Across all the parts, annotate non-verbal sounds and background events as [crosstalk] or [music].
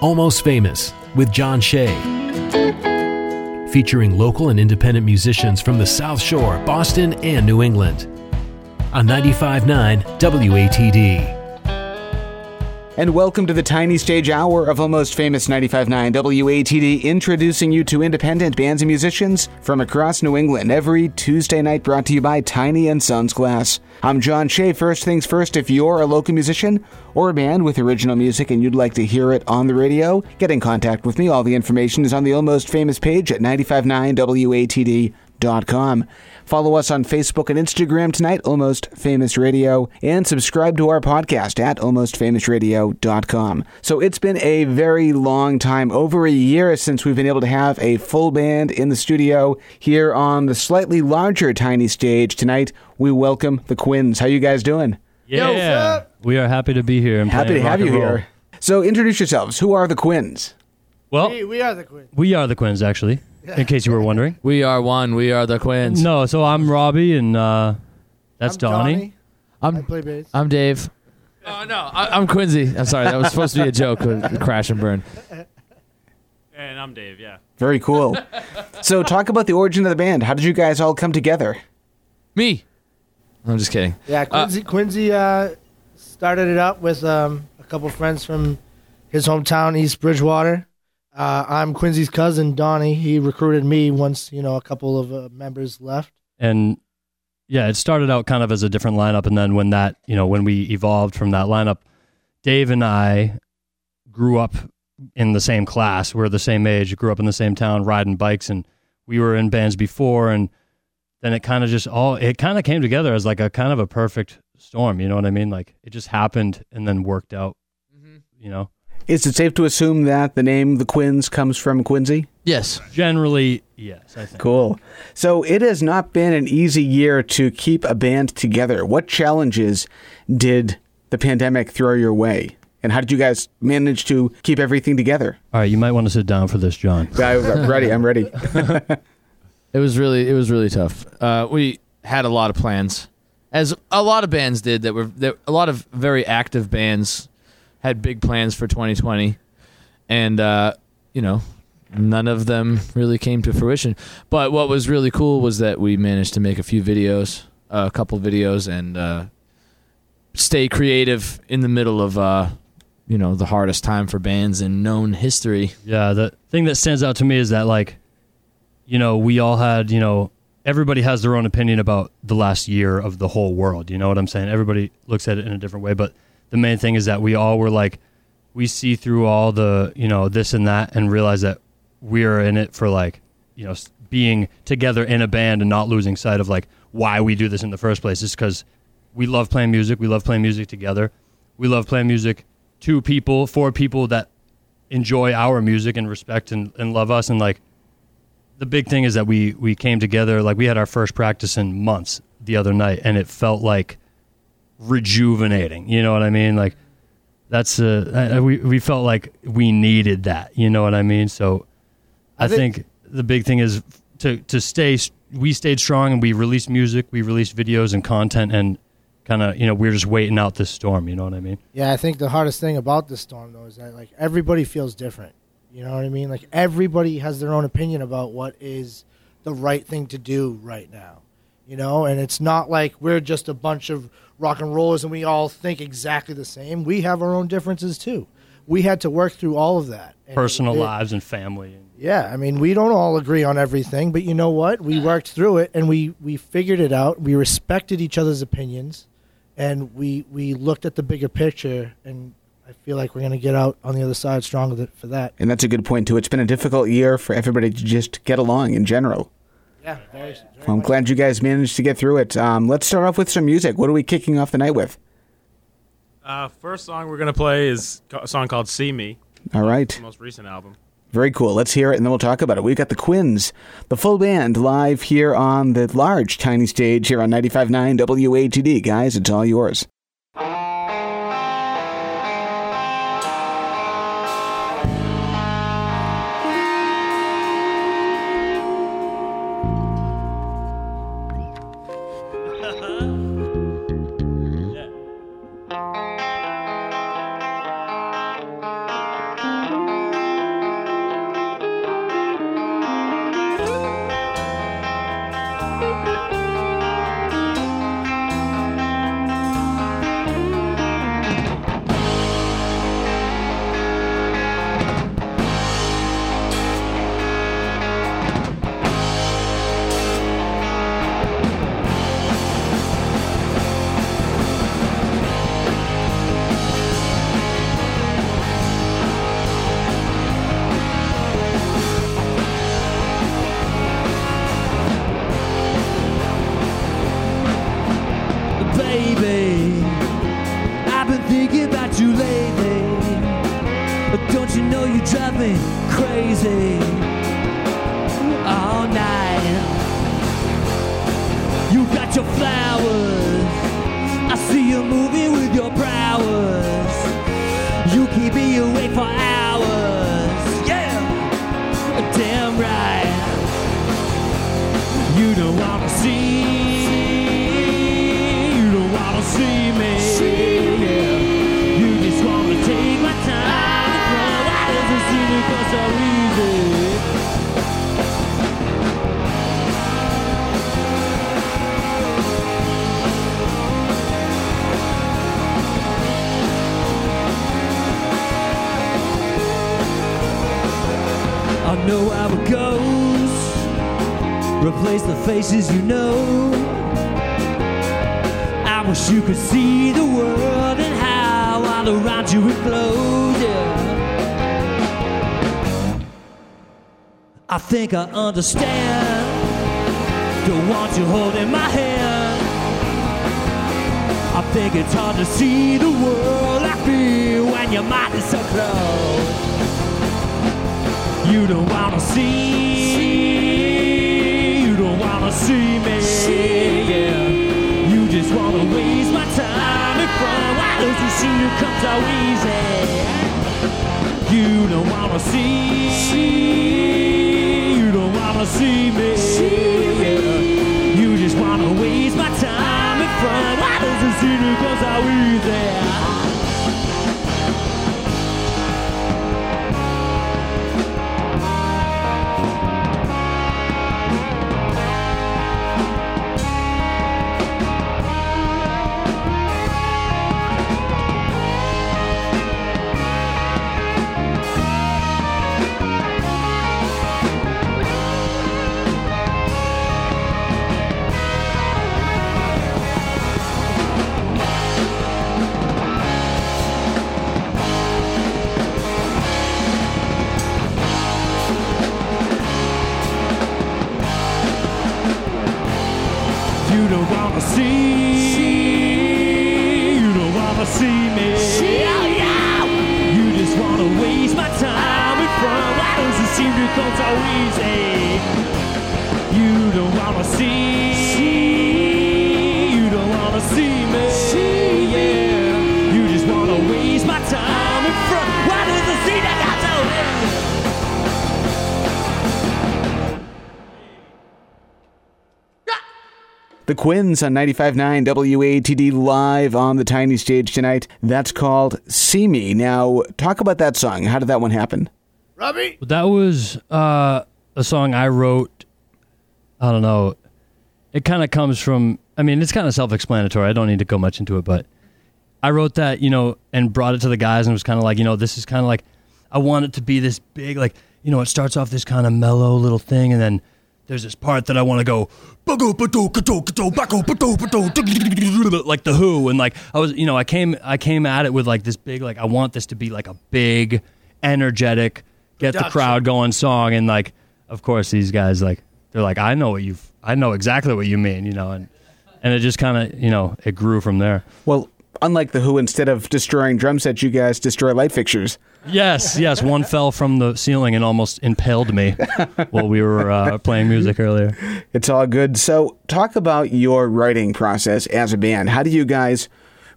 Almost Famous with John Shea. Featuring local and independent musicians from the South Shore, Boston, and New England. On 95.9 WATD. And welcome to the Tiny Stage Hour of Almost Famous 95.9 WATD, introducing you to independent bands and musicians from across New England every Tuesday night, brought to you by Tiny and Sons Glass. I'm John Shea. First things first, if you're a local musician or a band with original music and you'd like to hear it on the radio, get in contact with me. All the information is on the Almost Famous page at 959WATD.com. Follow us on Facebook and Instagram tonight, Almost Famous Radio, and subscribe to our podcast at almostfamousradio.com. So it's been a very long time, over a year since we've been able to have a full band in the studio here on the slightly larger tiny stage. Tonight, we welcome the Quins. How you guys doing? Yeah, we are happy to be here and Happy to have you here. So introduce yourselves. Who are the Quins? Well, We, we are the Quins. we are the Quins, actually, in case you were wondering. We are one. We are the Quins. No, so I'm Robbie, and uh, that's I'm Donnie. Johnny. I'm I play bass. I'm Dave. Oh no, I, I'm Quincy. I'm sorry. That was supposed to be a joke with crash and burn. And I'm Dave, yeah. Very cool. so talk about the origin of the band. How did you guys all come together? Me. I'm just kidding. Yeah, Quincy. Quincy uh, started it up with um, a couple friends from his hometown, East Bridgewater. Uh, I'm Quincy's cousin, Donnie. He recruited me once you know a couple of uh, members left. And yeah, it started out kind of as a different lineup, and then when that, you know, when we evolved from that lineup, Dave and I grew up in the same class. We're the same age, grew up in the same town, riding bikes, and we were in bands before, and then it kind of just all it kind of came together as like a kind of a perfect storm. You know what I mean? Like it just happened and then worked out. You know, Is it safe to assume that the name the Quins comes from Quincy? Yes. generally, yes, I think. Cool. So it has not been an easy year to keep a band together. What challenges did the pandemic throw your way? And how did you guys manage to keep everything together? All right, you might want to sit down for this, John. [laughs] I'm ready. I'm ready. [laughs] It was really it was really tough. Uh, we had a lot of plans, as a lot of bands did. That were that a lot of very active bands had big plans for 2020, and uh, you know none of them really came to fruition. But what was really cool was that we managed to make a few videos, uh, a couple videos, and uh, stay creative in the middle of uh, you know the hardest time for bands in known history. Yeah, the thing that stands out to me is that like, you know, we all had, you know, everybody has their own opinion about the last year of the whole world. You know what I'm saying? Everybody looks at it in a different way, but the main thing is that we all were like, we see through all the, you know, this and that, and realize that we are in it for like, you know, being together in a band and not losing sight of like why we do this in the first place. Is because we love playing music. We love playing music together. We love playing music to people, for people that enjoy our music and respect and, and love us and like the big thing is that we we came together like we had our first practice in months the other night and it felt like rejuvenating you know what i mean like that's I- we we felt like we needed that you know what i mean so i, I think, think- the big thing is to to stay we stayed strong and we released music we released videos and content and kind of you know we're just waiting out this storm you know what i mean Yeah, I think the hardest thing about this storm though is that like everybody feels different. You know what I mean? Like everybody has their own opinion about what is the right thing to do right now. You know, and it's not like we're just a bunch of rock and rollers and we all think exactly the same. We have our own differences too. We had to work through all of that. And personal it- lives and family Yeah, I mean, we don't all agree on everything, but you know what? We worked through it and we we figured it out. We respected each other's opinions, and we we looked at the bigger picture. And I feel like we're gonna get out on the other side stronger for that. And that's a good point, too. It's been a difficult year for everybody to just get along in general. Yeah, very. very Well, I'm glad you guys managed to get through it. Um, let's start off with some music. What are we kicking off the night with? Uh, first song we're going to play is a song called See Me, All right. the most recent album. Very cool. Let's hear it and then we'll talk about it. We've got the Quins, the full band, live here on the large, tiny stage here on 95.9 WATD. Guys, it's all yours. Drive me crazy all night? You got your flowers. I see you moving with your prowess. You keep me awake for hours. Yeah, damn right. You don't wanna see. You Replace the faces you know. I wish you could see the world and how all around you it glows. Yeah. I think I understand. Don't want you holding my hand. I think it's hard to see the world I feel when your mind is so close. You don't wanna see, don't see me. Yeah. You just wanna waste my time in front. Why does it seem to come so easy? You don't wanna see, you don't wanna see me. Yeah. You just wanna waste my time in front. Why does it seem to come so easy? It seem to easy? You don't wanna see. You don't wanna see me. Yeah. You just wanna waste my time in front. Why does it seem to come so? The Quins on 95.9 WATD live on the tiny stage tonight. That's called See Me. Now, talk about that song. How did that one happen? Robbie. That was uh, a song I wrote. I don't know. It kind of comes from. I mean, it's kind of self-explanatory. I don't need to go much into it, but I wrote that, you know, and brought it to the guys, and was kind of like, you know, this is kind of like, I want it to be this big, like, you know, it starts off this kind of mellow little thing, and then there's this part that I want to go, like the Who, and like I was, you know, I came, I came at it with like this big, like I want this to be like a big, energetic, get the crowd going song, and like, of course, these guys like, they're like, I know what you, I know exactly what you mean, you know, and and it just kind of, you know, it grew from there. Well, unlike The Who, instead of destroying drum sets, you guys destroy light fixtures. Yes, yes. One [laughs] fell from the ceiling and almost impaled me while we were uh, [laughs] playing music earlier. It's all good. So, talk about your writing process as a band. How do you guys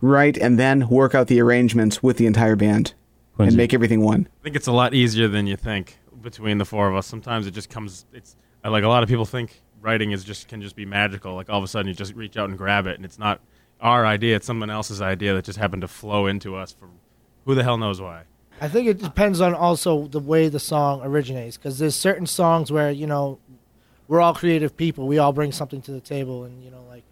write and then work out the arrangements with the entire band Quincy. And make everything one? I think it's a lot easier than you think between the four of us. Sometimes it just comes. It's uh, like a lot of people think writing is just can just be magical. Like all of a sudden you just reach out and grab it, and it's not our idea. It's someone else's idea that just happened to flow into us from who the hell knows why. I think it depends on also the way the song originates because there's certain songs where you know we're all creative people. We all bring something to the table, and you know, like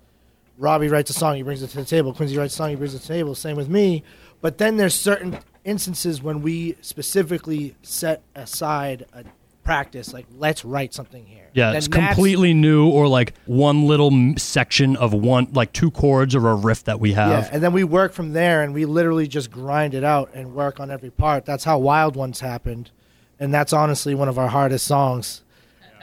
Robbie writes a song, he brings it to the table. Quincy writes a song, he brings it to the table. Same with me. But then there's certain instances when we specifically set aside a practice, like let's write something here. Yeah, Then it's completely new, or like one little m- section of one, like two chords or a riff that we have. Yeah, and then we work from there, and we literally just grind it out and work on every part. That's how Wild Ones happened, and that's honestly one of our hardest songs.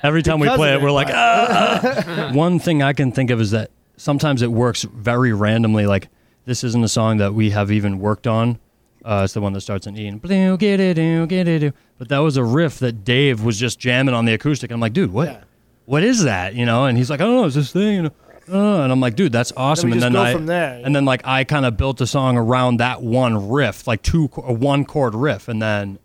Every time we play it, we're like, ah. [laughs] One thing I can think of is that sometimes it works very randomly. Like this isn't a song that we have even worked on Uh, it's the one that starts in E and blue, get it, do, get it, do. But that was a riff that Dave was just jamming on the acoustic. And I'm like, dude, what? Yeah. What is that? You know? And he's like, I don't know, it's this thing. You know? Uh, and I'm like, dude, that's awesome. we and then go I, from there, and then like I kind of built a song around that one riff, like two, a one chord riff, and then,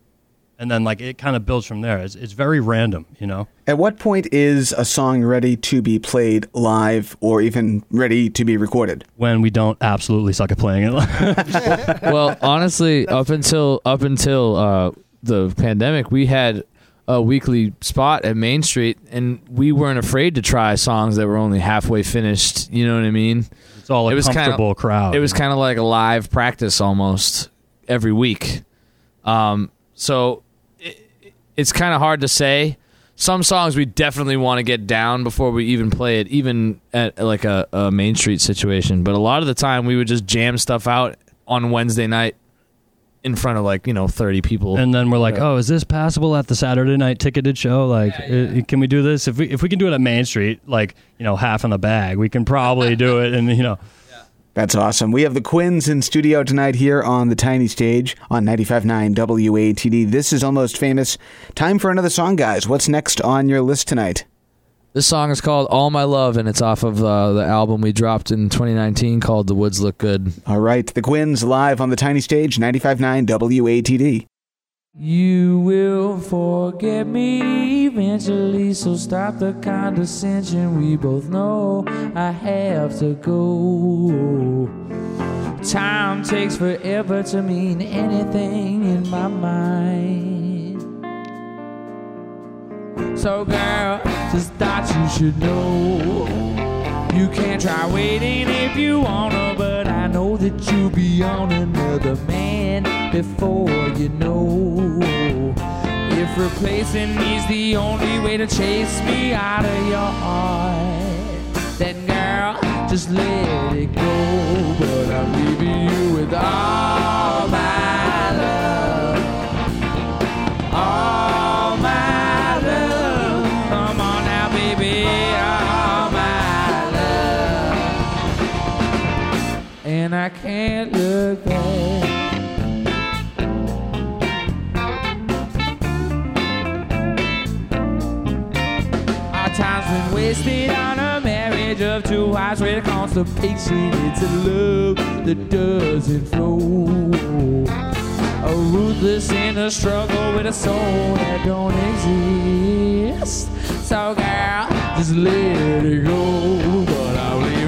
and then like it kind of builds from there. It's, it's very random, you know. At what point is a song ready to be played live or even ready to be recorded? When we don't absolutely suck at playing it. [laughs] well, honestly, up until up until uh, the pandemic, we had a weekly spot at Main Street, and we weren't afraid to try songs that were only halfway finished. You know what I mean? it's all a It was kinda- comfortable crowd. It was kind of like a live practice almost every week. Um, so it, it's kind of hard to say. Some songs we definitely want to get down before we even play it, even at like a, a Main Street situation. But a lot of the time, we would just jam stuff out on Wednesday night in front of like you know thirty people. and then we're like, oh, is this passable at the Saturday night ticketed show? Like, uh, can we do this? If we if we can do it at Main Street, like you know, half in the bag, we can probably do it. And you know, That's awesome. We have the Quins in studio tonight here on the tiny stage on 95.9 WATD. This is Almost Famous. Time for another song, guys. What's next on your list tonight? This song is called All My Love, and it's off of uh, the album we dropped in 2019 called The Woods Look Good. All right, the Quins live on the tiny stage, 95.9 WATD. You will forget me eventually, so stop the condescension. We both know I have to go. Time takes forever to mean anything in my mind. So, girl, just thought you should know. You can try waiting if you wanna, but that you'll be on another man before you know. If replacing me's the only way to chase me out of your heart, then girl, just let it go. Constipation. It's a love that doesn't flow. A ruthless inner struggle with a soul that don't exist. So, girl, just let it go. But I'm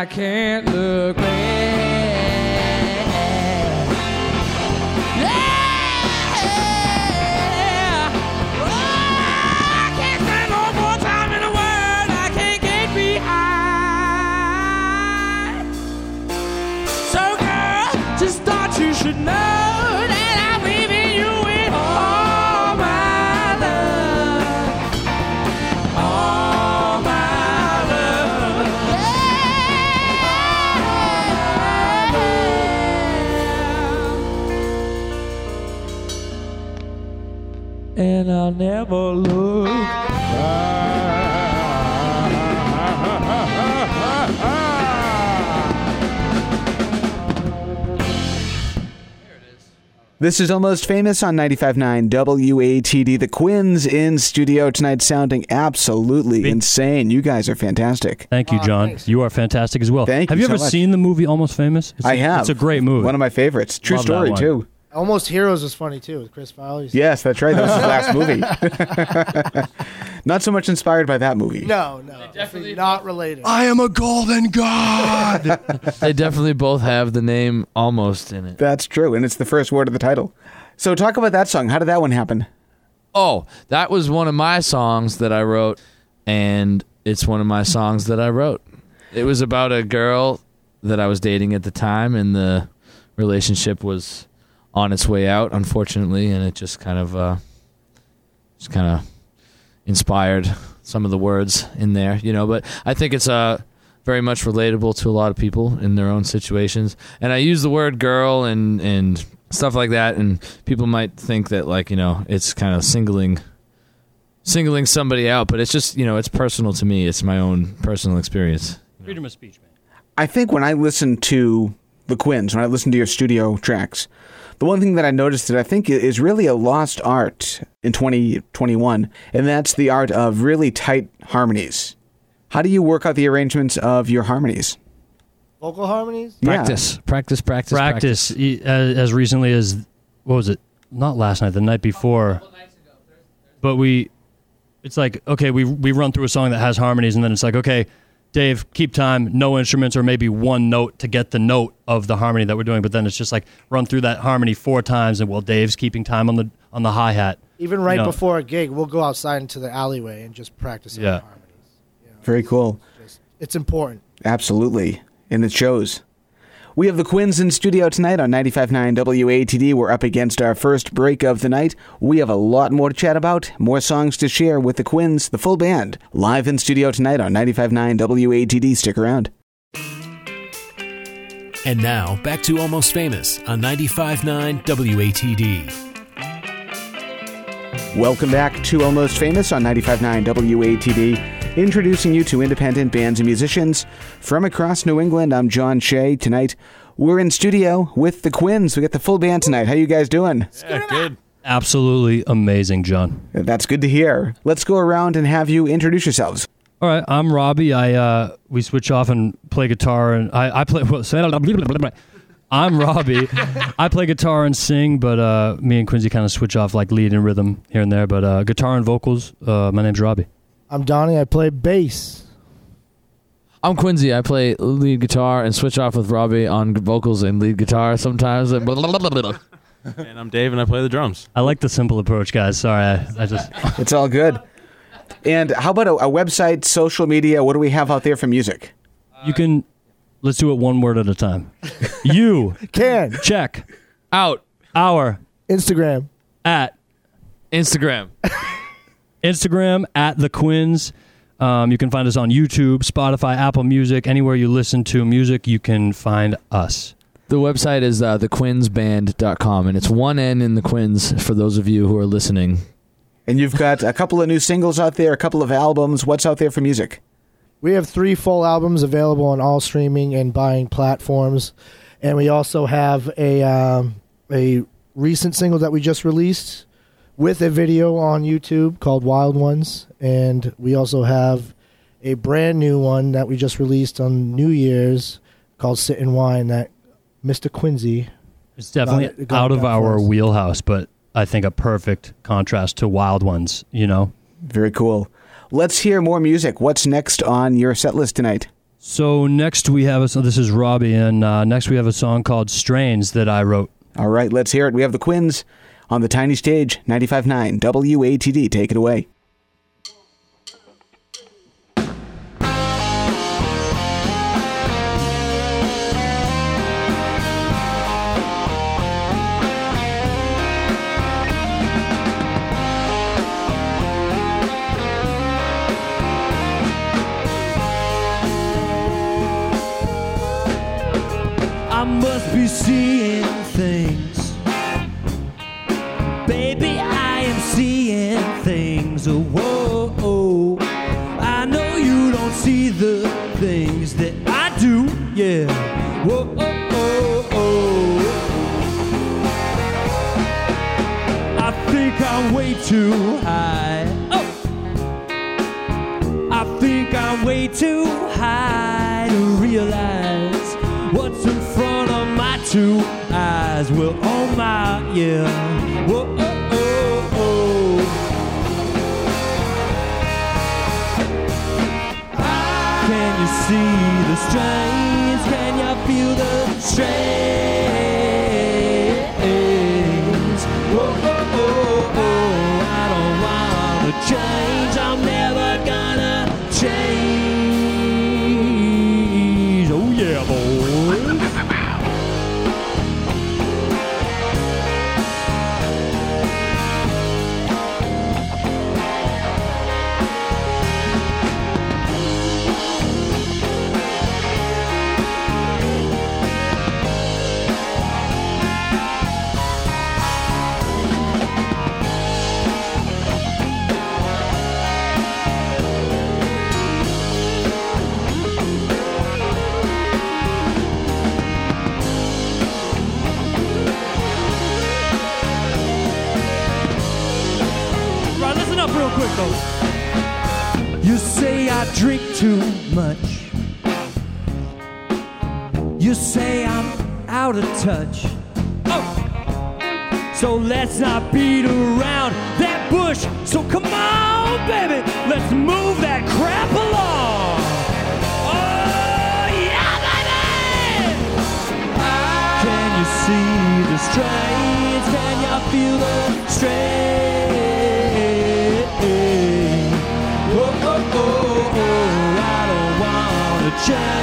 I can't look back. This is Almost Famous on 95.9 WATD. The Quins in studio tonight sounding absolutely Big- insane. You guys are fantastic. thank you, oh, John. thanks. You are fantastic as well. Thank have you you so ever much. seen the movie Almost Famous? It's I a- have. It's a great movie. One of my favorites. True Love story, too. Almost Heroes was funny too with Chris Farley. Yes, that's right. That was his last [laughs] movie. [laughs] Not so much inspired by that movie. No, no, definitely not related. I am a golden god. [laughs] they definitely both have the name almost in it. That's true, and it's the first word of the title. So talk about that song. How did that one happen? Oh, that was one of my songs that I wrote, and it's one of my songs that I wrote. It was about a girl that I was dating at the time, and the relationship was on its way out, unfortunately, and it just kind of, uh, just kind of inspired some of the words in there, you know. But I think it's a very much relatable to a lot of people in their own situations. And I use the word girl and and stuff like that, and people might think that like you know it's kind of singling singling somebody out, but it's just you know it's personal to me. It's my own personal experience. Freedom of speech, man. I think when I listen to the Quins, when I listen to your studio tracks, the one thing that I noticed that I think is really a lost art in 2021, and that's the art of really tight harmonies. How do you work out the arrangements of your harmonies? Vocal harmonies. Yeah. Practice, practice, practice, Practice e- as, uh, as recently as what was it? Not last night, the night before. But we, it's like okay, we we run through a song that has harmonies, and then it's like okay, Dave, keep time, no instruments or maybe one note to get the note of the harmony that we're doing. But then it's just like run through that harmony four times, and well, Dave's keeping time on the on the hi hat. Even right No. before a gig, we'll go outside into the alleyway and just practice our Yeah. harmonies. You know, Very cool. just- it's important. Absolutely. And it shows. We have the Quins in studio tonight on 95.9 WATD. We're up against our first break of the night. We have a lot more to chat about, more songs to share with the Quins, the full band, live in studio tonight on 95.9 WATD. Stick around. And now, back to Almost Famous on 95.9 WATD. Welcome back to Almost Famous on 95.9 WATD. Introducing you to independent bands and musicians from across New England. I'm John Shea. Tonight, we're in studio with the Quins. We got the full band tonight. How you guys doing? Yeah, good. Absolutely amazing, John. That's good to hear. Let's go around and have you introduce yourselves. All right, I'm Robbie. I uh, we switch off and play guitar, and I, I play. Well, [laughs] I'm Robbie. I play guitar and sing, but uh, me and Quincy kind of switch off like lead and rhythm here and there. But uh, guitar and vocals. Uh, my name's Robbie. I'm Donnie. I play bass. I'm Quincy. I play lead guitar and switch off with Robbie on vocals and lead guitar sometimes. And [laughs] And I'm Dave, and I play the drums. I like the simple approach, guys. Sorry, I, I just [laughs] It's all good. And how about a, a website, social media? What do we have out there for music? you can. Let's do it one word at a time. [laughs] You Can check out our Instagram. at Instagram. Instagram at the Quins. Um, you can find us on YouTube, Spotify, Apple Music, anywhere you listen to music. You can find us. The website is uh, thequinsband.com, and it's one N in the Quins for those of you who are listening. And you've got a couple of new singles out there, a couple of albums. What's out there for music? We have three full albums available on all streaming and buying platforms, and we also have a um, a recent single that we just released with a video on YouTube called Wild Ones, and we also have a brand new one that we just released on New Year's called Sit and Wine that Mr. Quincy. It's definitely Got it- got out of our us. wheelhouse, but I think a perfect contrast to Wild Ones, you know? Very cool. Let's hear more music. What's next on your set list tonight? So next we have a so this is Robbie, and uh, next we have a song called Strains that I wrote. All right, let's hear it. We have the Quins on the tiny stage, 95.9 WATD. Take it away. Too high. Oh. I think I'm way too high to realize what's in front of my two eyes. Well, oh my, yeah. Whoa, oh, oh, oh. Can you see the strains? Can you feel the strains? Too much. You say I'm out of touch. Oh. So let's not beat around that bush. So come on, baby, let's move that crap along. Oh, yeah, baby! Can you see the strains? Can you feel the strain? Wanna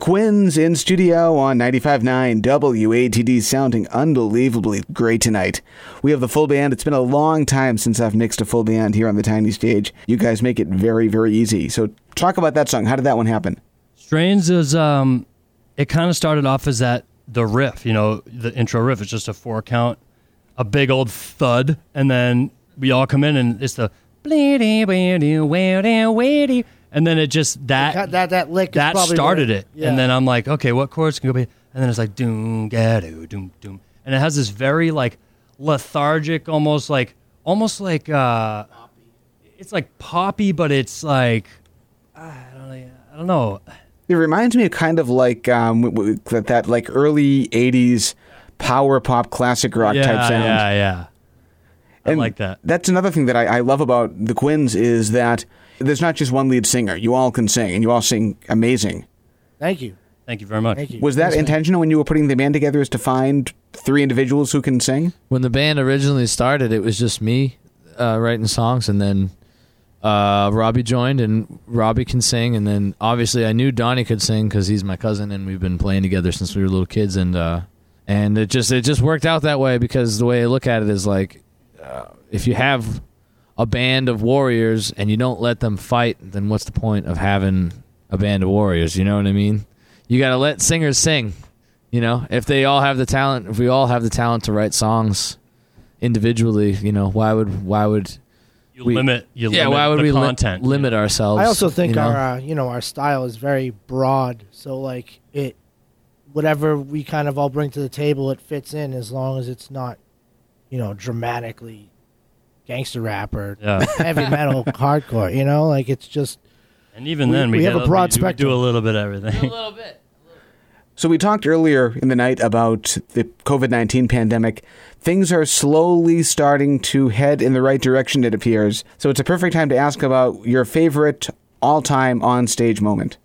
Quins in studio on 95.9 WATD sounding unbelievably great tonight. We have the full band. It's been a long time since I've mixed a full band here on the tiny stage. You guys make it very, very easy. So talk about that song. How did that one happen? Strains is um, it kind of started off as that the riff, you know, the intro riff. It's just a four count, a big old thud, and then we all come in and it's the bleedy bleedy weedy weedy, and then it just that That that, that lick is that started what- it, Yeah. and then I'm like, okay, what chords can go be? And then it's like doom gadoo doom doom, and it has this very like lethargic, almost like almost like uh, it's like poppy, but it's like I don't know, I don't know. It reminds me of kind of like um, w- w- that, that like early 80s power pop classic rock yeah, type sound. Yeah, yeah. I And like that. That's another thing that I, I love about the Quins is that there's not just one lead singer. You all can sing, and you all sing amazing. Thank you. Thank you very much. Thank you. Was that Yes, thank you. intentional when you were putting the band together? Is to find three individuals who can sing? When the band originally started, it was just me uh, writing songs, and then uh, Robbie joined, and Robbie can sing, and then obviously I knew Donnie could sing because he's my cousin, and we've been playing together since we were little kids, and uh, and it just it just worked out that way because the way I look at it is like uh, if you have a band of warriors and you don't let them fight, then what's the point of having a band of warriors? You know what I mean? You got to let singers sing. You know, if they all have the talent, if we all have the talent to write songs individually, you know, why would why would You we- limit. You yeah limit why would the we li- limit ourselves? I also think you know? our uh, you know our style is very broad. So like it, whatever we kind of all bring to the table, it fits in as long as it's not, you know, dramatically gangster rap or Yeah. [laughs] heavy metal hardcore. You know, like it's just And even We- then, we, we have a broad we do- we spectrum. Do a little bit of everything. little bit. So we talked earlier in the night about the COVID nineteen pandemic. Things are slowly starting to head in the right direction. It appears. So it's a perfect time to ask about your favorite all-time on-stage moment.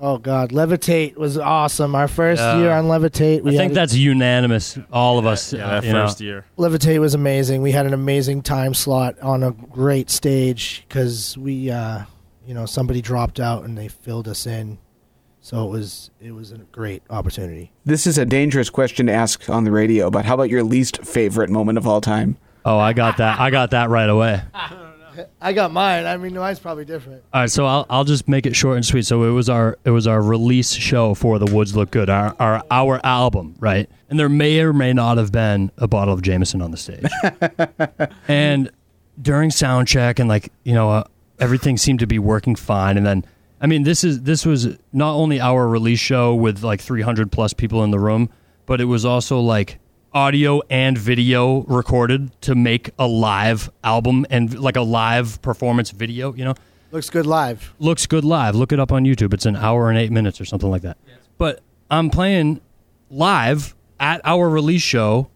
Oh god, Levitate was awesome. Our first Yeah. year on Levitate, we I think had- that's unanimous. All of us. Yeah, uh, that you know. first year. Levitate was amazing. We had an amazing time slot on a great stage because we, uh, you know, somebody dropped out and they filled us in. So it was it was a great opportunity. This is a dangerous question to ask on the radio, but how about your least favorite moment of all time? Oh, I got that. I got that right away. [laughs] [laughs] I got mine. I mean, mine's probably different. All right, so I'll I'll just make it short and sweet. So it was our it was our release show for the Woods Look Good, our our our album, right? And there may or may not have been a bottle of Jameson on the stage. [laughs] and during sound check and like you know uh, everything seemed to be working fine. And then I mean this is this was not only our release show with like 300 plus people in the room, but it was also like audio and video recorded to make a live album and like a live performance video. You know Looks good live. looks good live. Look it up on YouTube. It's an hour and eight minutes or something like that. But I'm playing live at our release show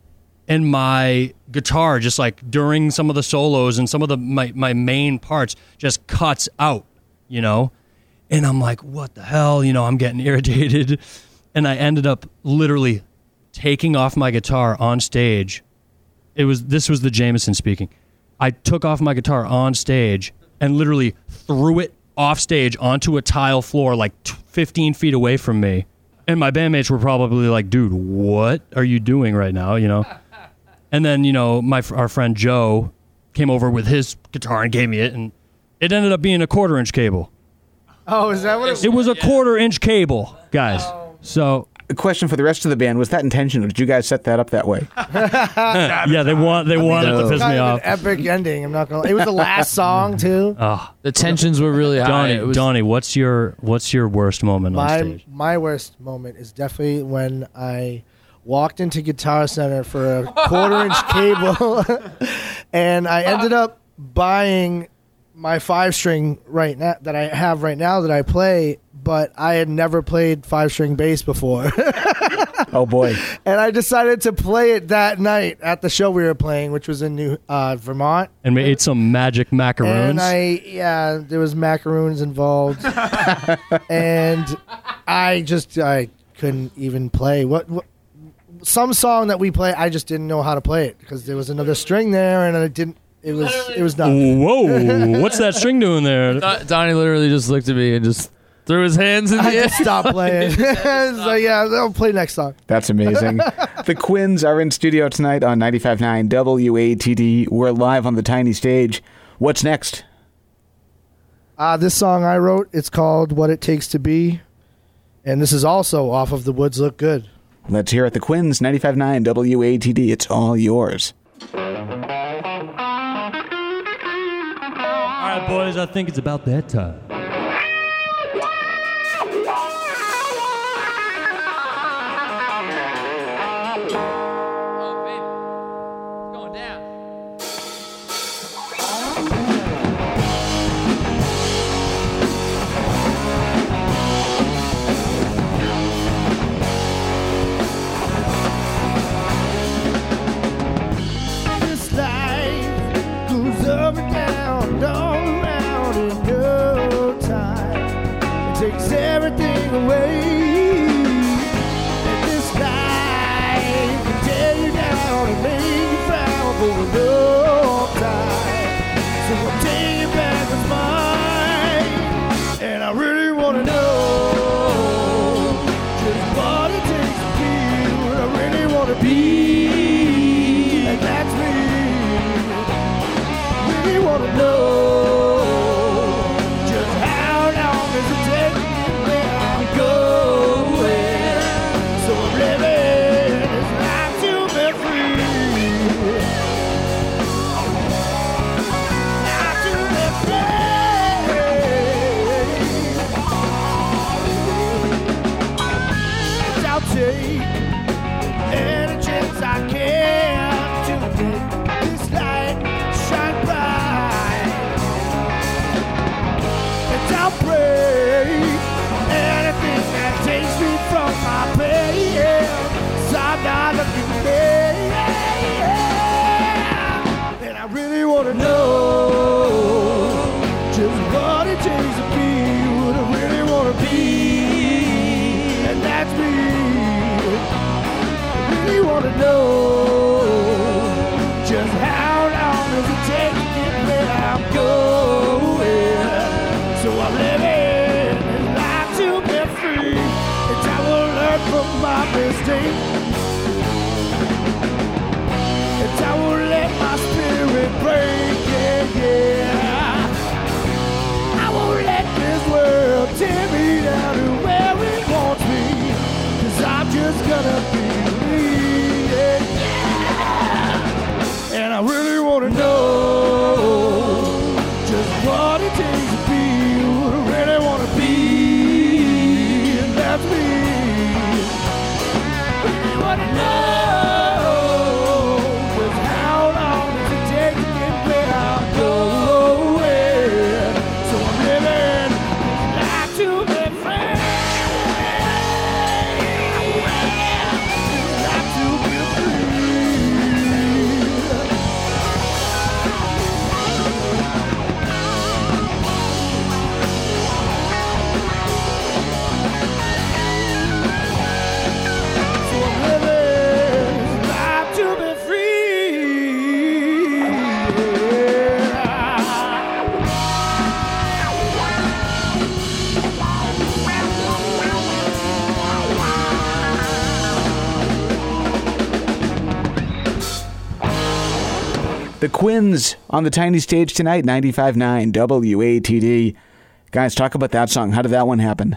and my guitar just like during some of the solos and some of the my, my main parts just cuts out, you know? And I'm like, what the hell? You know, I'm getting [laughs] irritated. And I ended up literally taking off my guitar on stage. It was this was the Jameson speaking. I took off my guitar on stage and literally threw it off stage onto a tile floor like t- 15 feet away from me. And my bandmates were probably like, dude, what are you doing right now? You know? [laughs] And then, you know, my our friend Joe came over with his guitar and gave me it. And it ended up being a quarter inch cable. Oh, is that what it, was? It was a quarter inch cable, guys. Oh. So, A question for the rest of the band: Was that intentional? Did you guys set that up that way? [laughs] yeah, they want they wanted to piss me off. an epic ending. I'm not gonna. It was the last [laughs] song too. Oh, The tensions were really high. Donnie, It was- Donnie, what's your what's your worst moment on my stage? my worst moment is definitely when I walked into Guitar Center for a quarter inch [laughs] cable, and I ended up buying my five string right now that I have right now that I play, but I had never played five string bass before, [laughs] Oh boy, [laughs] and I decided to play it that night at the show we were playing, which was in New uh, Vermont. And we ate some magic macaroons. And I, yeah, there was macaroons involved, [laughs] and I just I couldn't even play what, what some song that we play. I just didn't know how to play it because there was another string there, and I didn't. It was it was not. Whoa, what's that string doing there? Donnie literally just looked at me and just threw his hands in the I air. Stop playing. [laughs] [laughs] so yeah, I'll play next song. that's amazing. [laughs] the Quins are in studio tonight on 95.9 WATD. We're live on the tiny stage. What's next? Uh, this song I wrote. It's called "What It Takes to Be," and this is also off of "The Woods Look Good." Let's hear it. The Quins, 95.9 WATD. It's all yours. All right, boys, I think it's about that time. Away. this day. Quins on the tiny stage tonight, 95.9 WATD. Guys, talk about that song. How did that one happen?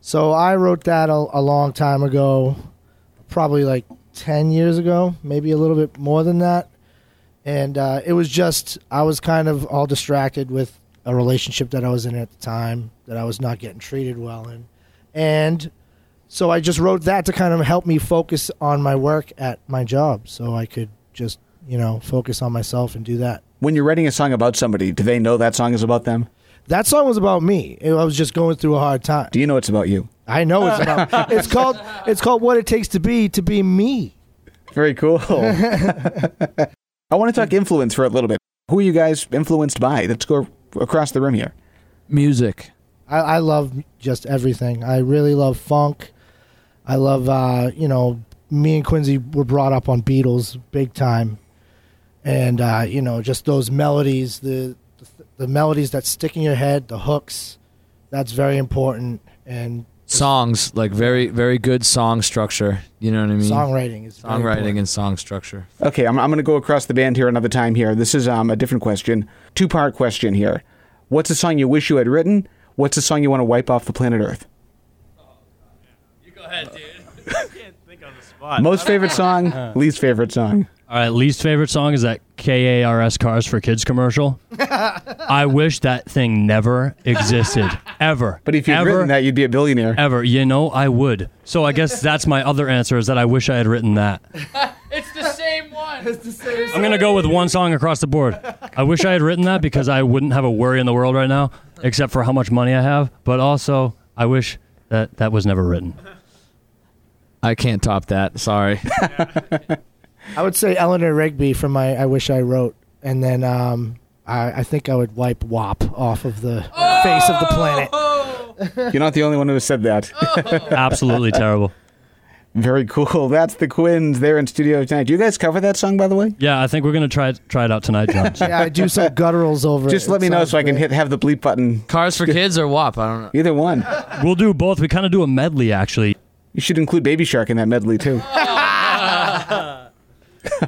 So I wrote that a, a long time ago, probably like 10 years ago, maybe a little bit more than that. And uh, it was just, I was kind of all distracted with a relationship that I was in at the time that I was not getting treated well in. And so I just wrote that to kind of help me focus on my work at my job so I could just, you know, focus on myself and do that. When you're writing a song about somebody, do they know that song is about them? That song was about me. I was just going through a hard time. Do you know it's about you? I know it's about. [laughs] it's called. It's called what it takes to be to be me. Very cool. [laughs] I want to talk influence for a little bit. Who are you guys influenced by? Let's go across the room here. Music. I, I love just everything. I really love funk. I love. Uh, you know, me and Quincy were brought up on Beatles big time, and uh, you know, just those melodies, the, the the melodies that stick in your head, the hooks. That's very important. And Songs, like very, very good song structure. You know what I mean? songwriting is Songwriting and song structure. Okay, I'm, I'm going to go across the band here another time here. This is um, a different question. Two part question here. What's a song you wish you had written? What's a song you want to wipe off the planet Earth? You go ahead, dude. [laughs] I can't think on the spot. Most favorite song, [laughs] least favorite song. All right, least favorite song is that KARS Cars for Kids commercial. [laughs] I wish that thing never existed. Ever. But if you'd ever, written that, you'd be a billionaire. Ever. You know, I would. So I guess that's my other answer is that I wish I had written that. [laughs] It's the same one. I'm going to go with one song across the board. I wish I had written that because I wouldn't have a worry in the world right now, except for how much money I have. But also, I wish that that was never written. I can't top that. Sorry. [laughs] I would say Eleanor Rigby from my I Wish I Wrote, and then um, I, I think I would wipe WAP off of the face of the planet. [laughs] You're not the only one who has said that. [laughs] Absolutely terrible. Very cool. That's the Quins. They're in studio tonight. Do you guys cover that song, by the way? Yeah, I think we're going to try it, try it out tonight, John. Yeah, I do some gutturals over it. Just It let me know sounds so I can great. hit have the bleep button. Cars for kids or WAP? I don't know. Either one. We'll do both. We kind of do a medley, actually. You should include Baby Shark in that medley too. [laughs]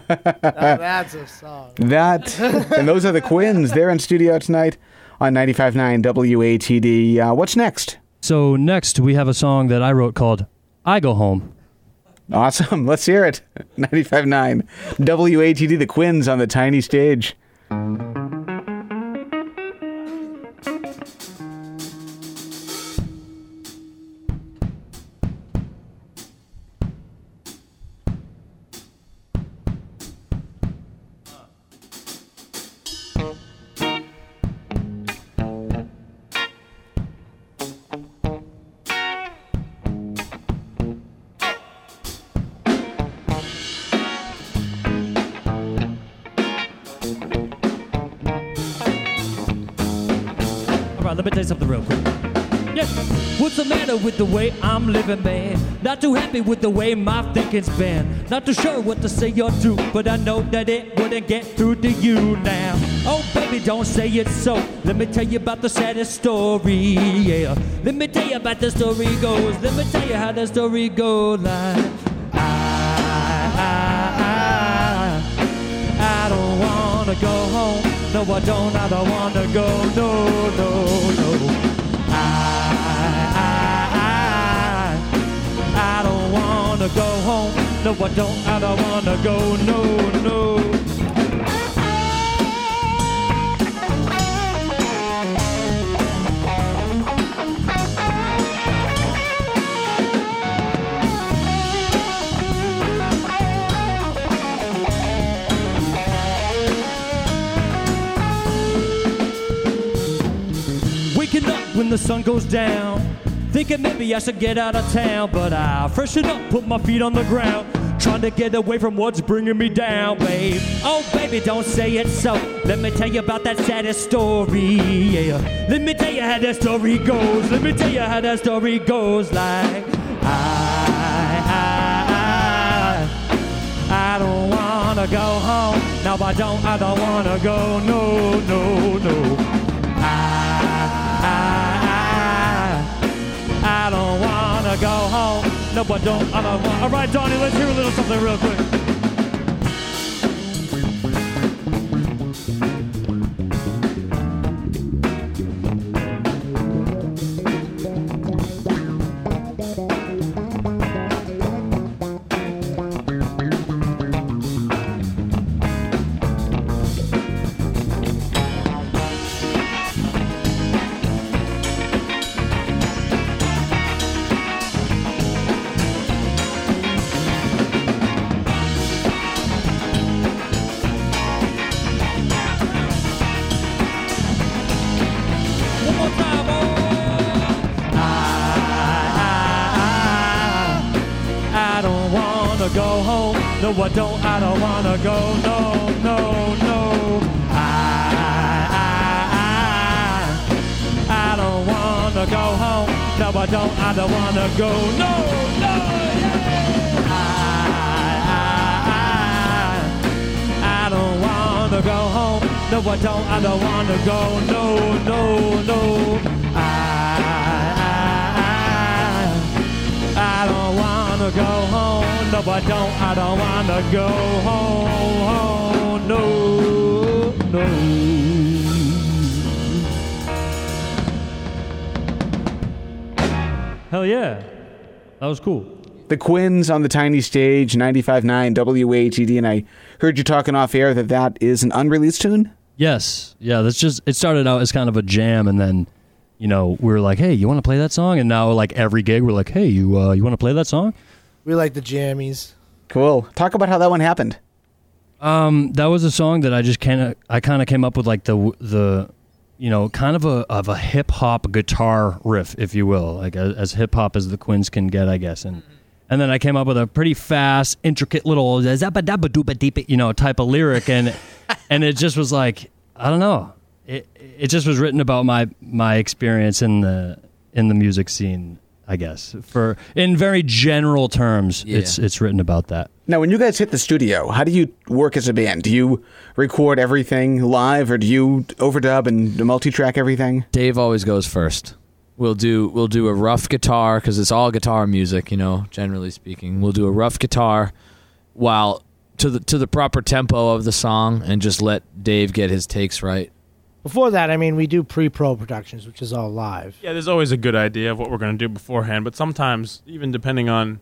That's a song. That and those are the Quins. They're in studio tonight on 95.9 WATD. Uh, what's next? So next, we have a song that I wrote called "I Go Home." Awesome. Let's hear it. [laughs] 95.9 WATD. The Quins on the tiny stage. Me tell you something real quick. Yeah. What's the matter with the way I'm living, man? Not too happy with the way my thinking's been. Not too sure what to say or do, but I know that it wouldn't get through to you now. Oh, baby, don't say it so. Let me tell you about the saddest story, yeah. Let me tell you about the story goes. Let me tell you how the story goes. Like, I, I, I, I don't wanna go home. No, I don't. I don't wanna go. No, no, no. I, I, I, I don't wanna go home. No, I don't. I don't wanna go. No, no. Waking up when the sun goes down. Thinking maybe I should get out of town, but I freshen up, put my feet on the ground. Trying to get away from what's bringing me down, babe. Oh, baby, don't say it so. Let me tell you about that saddest story, yeah. Let me tell you how that story goes. Let me tell you how that story goes. Like, I, I, I, I don't wanna go home. No, I don't, I don't wanna go. No, no, no. I, I, don't wanna go home. No, but don't, I don't want. All right, Donnie, let's hear a little something real quick. No, I don't, I don't wanna go. No, no, no. I, I, I, I don't wanna go home. No, I don't, I don't wanna go. No, no, yeah. I, I, I, I don't wanna go home. No, I don't, I don't wanna go. No, no, no. I, I, I, I don't wanna go home. No, I don't, I don't wanna go home. home. No, no. Hell yeah. That was cool. The Quins on the tiny stage, 95.9 WATD, and I heard you talking off air that that is an unreleased tune. Yes, yeah. That's just it started out as kind of a jam, and then you know we were like, hey, you want to play that song? And now like every gig, we're like, hey, you uh, you want to play that song? We like the jammies. Cool. Talk about how that one happened. Um, that was a song that I just kind of I kind of came up with like the the you know kind of a of a hip hop guitar riff, if you will, like a, as hip hop as the Quins can get, I guess, and. And then I came up with a pretty fast, intricate little zabba dabba dooba deep, you know, type of lyric, and [laughs] and it just was like I don't know, it it just was written about my my experience in the in the music scene, I guess. For in very general terms, Yeah. it's it's written about that. Now, when you guys hit the studio, how do you work as a band? Do you record everything live, or do you overdub and multi-track everything? Dave always goes first. We'll do we'll do a rough guitar because it's all guitar music, you know. Generally speaking, we'll do a rough guitar while to the to the proper tempo of the song, and just let Dave get his takes right. Before that, I mean, we do pre-pro productions, which is all live. Yeah, there's always a good idea of what we're going to do beforehand, but sometimes even depending on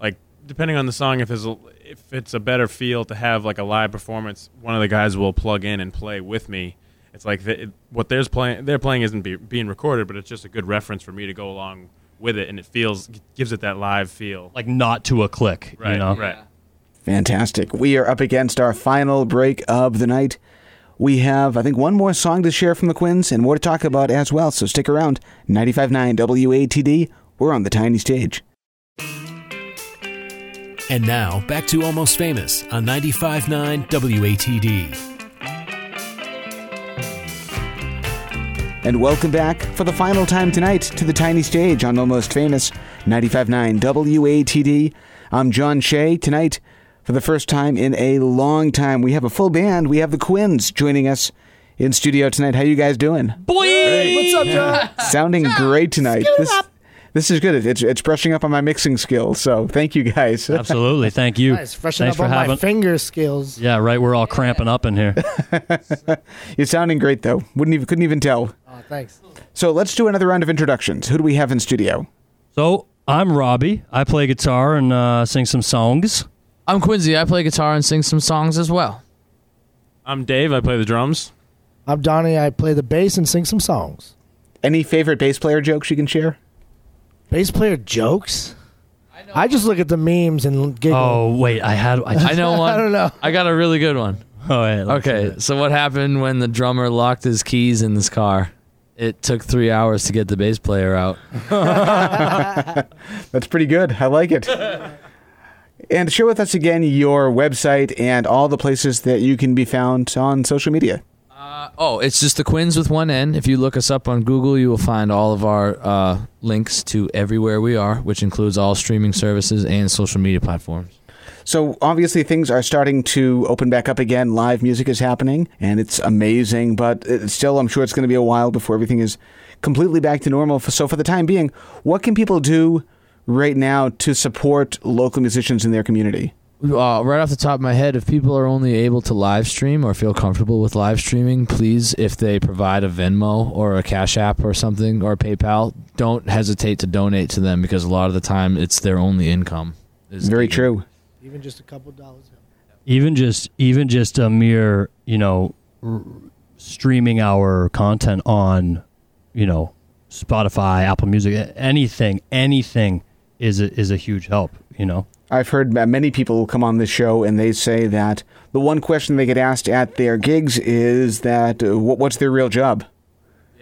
like depending on the song if there's a, if it's a better feel to have like a live performance, one of the guys will plug in and play with me. It's like the, it, what there's playing they're playing isn't be, being recorded, but it's just a good reference for me to go along with it and it feels gives it that live feel. Like not to a click, right, you know. right. Fantastic. We are up against our final break of the night. We have, I think, one more song to share from the Quins and more to talk about as well, so stick around. 95.9 WATD, we're on the tiny stage. And now, back to Almost Famous on 95.9 WATD. And welcome back for the final time tonight to the tiny stage on Almost Famous 95.9 WATD. I'm John Shea. Tonight, for the first time in a long time, we have a full band. We have the Quins joining us in studio tonight. How you guys doing? Boy! What's up, John? [laughs] Sounding great tonight. This, this is good. It's it's brushing up on my mixing skills. So thank you guys. [laughs] Absolutely. Thank you. Nice, freshen Thanks up for on my having. finger skills. yeah, right. We're all cramping up in here. [laughs] You're sounding great though. Wouldn't even couldn't even tell. Oh, thanks. So let's do another round of introductions. Who do we have in studio? So I'm Robbie. I play guitar and uh, sing some songs. I'm Quincy. I play guitar and sing some songs as well. I'm Dave, I play the drums. I'm Donnie. I play the bass and sing some songs. Any favorite bass player jokes you can share? Bass player jokes. I just look at the memes and giggle. Oh wait, I had. I, just, I know [laughs] one. I don't know. I got a really good one. [laughs] oh, wait, let's Okay, so what happened when the drummer locked his keys in his car? It took three hours to get the bass player out. [laughs] That's pretty good. I like it. And share with us again your website and all the places that you can be found on social media. Oh, it's just the Quins with one N. If you look us up on Google, you will find all of our uh, links to everywhere we are, which includes all streaming services and social media platforms. So obviously things are starting to open back up again. Live music is happening, and it's amazing. But it's still, I'm sure it's going to be a while before everything is completely back to normal. So for the time being, what can people do right now to support local musicians in their community? Uh, right off the top of my head, if people are only able to live stream or feel comfortable with live streaming, please, if they provide a Venmo or a Cash App or something or PayPal, don't hesitate to donate to them because a lot of the time it's their only income. is Very gigging. true. Even just a couple dollars. even just even just a mere you know r- streaming our content on you know Spotify, Apple Music, anything, anything is a, is a huge help. You know. I've heard many people come on this show and they say that the one question they get asked at their gigs is that uh, what's their real job?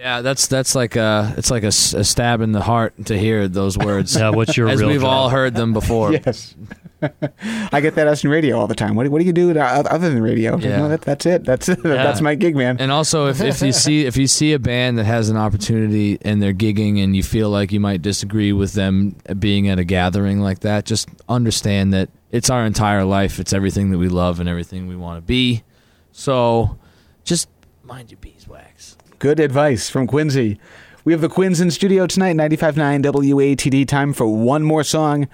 Yeah, that's that's like a it's like a, s- a stab in the heart to hear those words. [laughs] Yeah, what's your As real we've job? all heard them before. [laughs] Yes. [laughs] I get that us in radio all the time. What, do- what do you do uh, other than radio? Yeah. No, that, that's it. That's that's my gig, man. And also, if, if you see if you see a band that has an opportunity and they're gigging and you feel like you might disagree with them being at a gathering like that, just understand that it's our entire life. It's everything that we love and everything we want to be. So, just mind your beeswax. Good advice from Quincy. We have the Quins in studio tonight, 95.9 WATD. Time for one more song.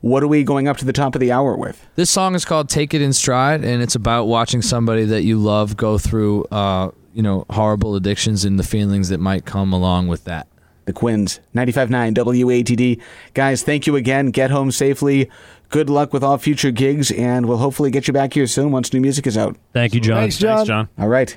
What are we going up to the top of the hour with? This song is called "Take It in Stride," and it's about watching somebody that you love go through, uh, you know, horrible addictions and the feelings that might come along with that. The Quins, 95.9 WATD. Guys, thank you again. Get home safely. Good luck with all future gigs, and we'll hopefully get you back here soon once new music is out. Thank you, John. Thanks, John. Thanks, John. All right.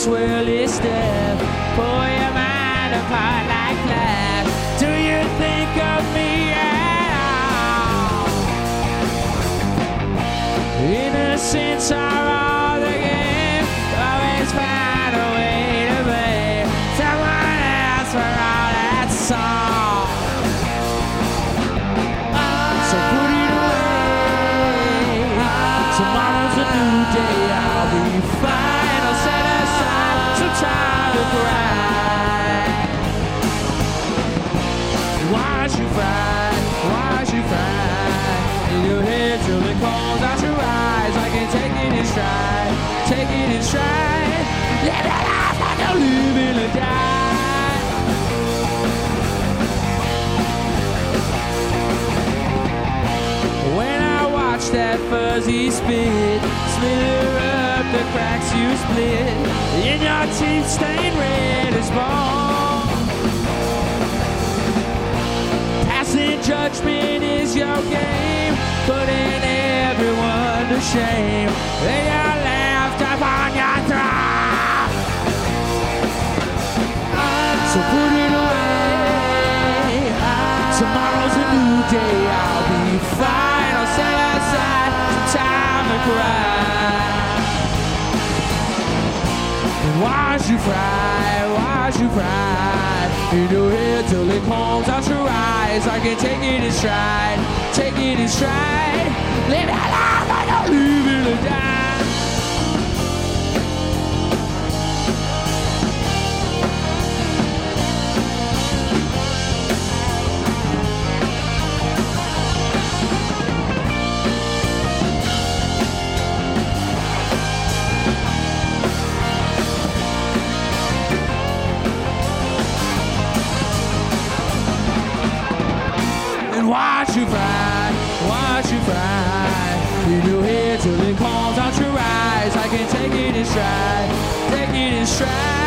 Swirly step, pull your mind apart like glass. Do you think of me at all? Innocence are all fuzzy spit slither up the cracks you split in your teeth stained red as bone. Passing judgment is your game, putting everyone to shame. They are left upon your throne. So put it you fry, watch you cry? In your head till it comes out your eyes. I can take it in stride, take it in stride. Live your life like you're living or die. You fry, watch you fry. In your head till it calls out your eyes. I can take it in stride, take it in stride.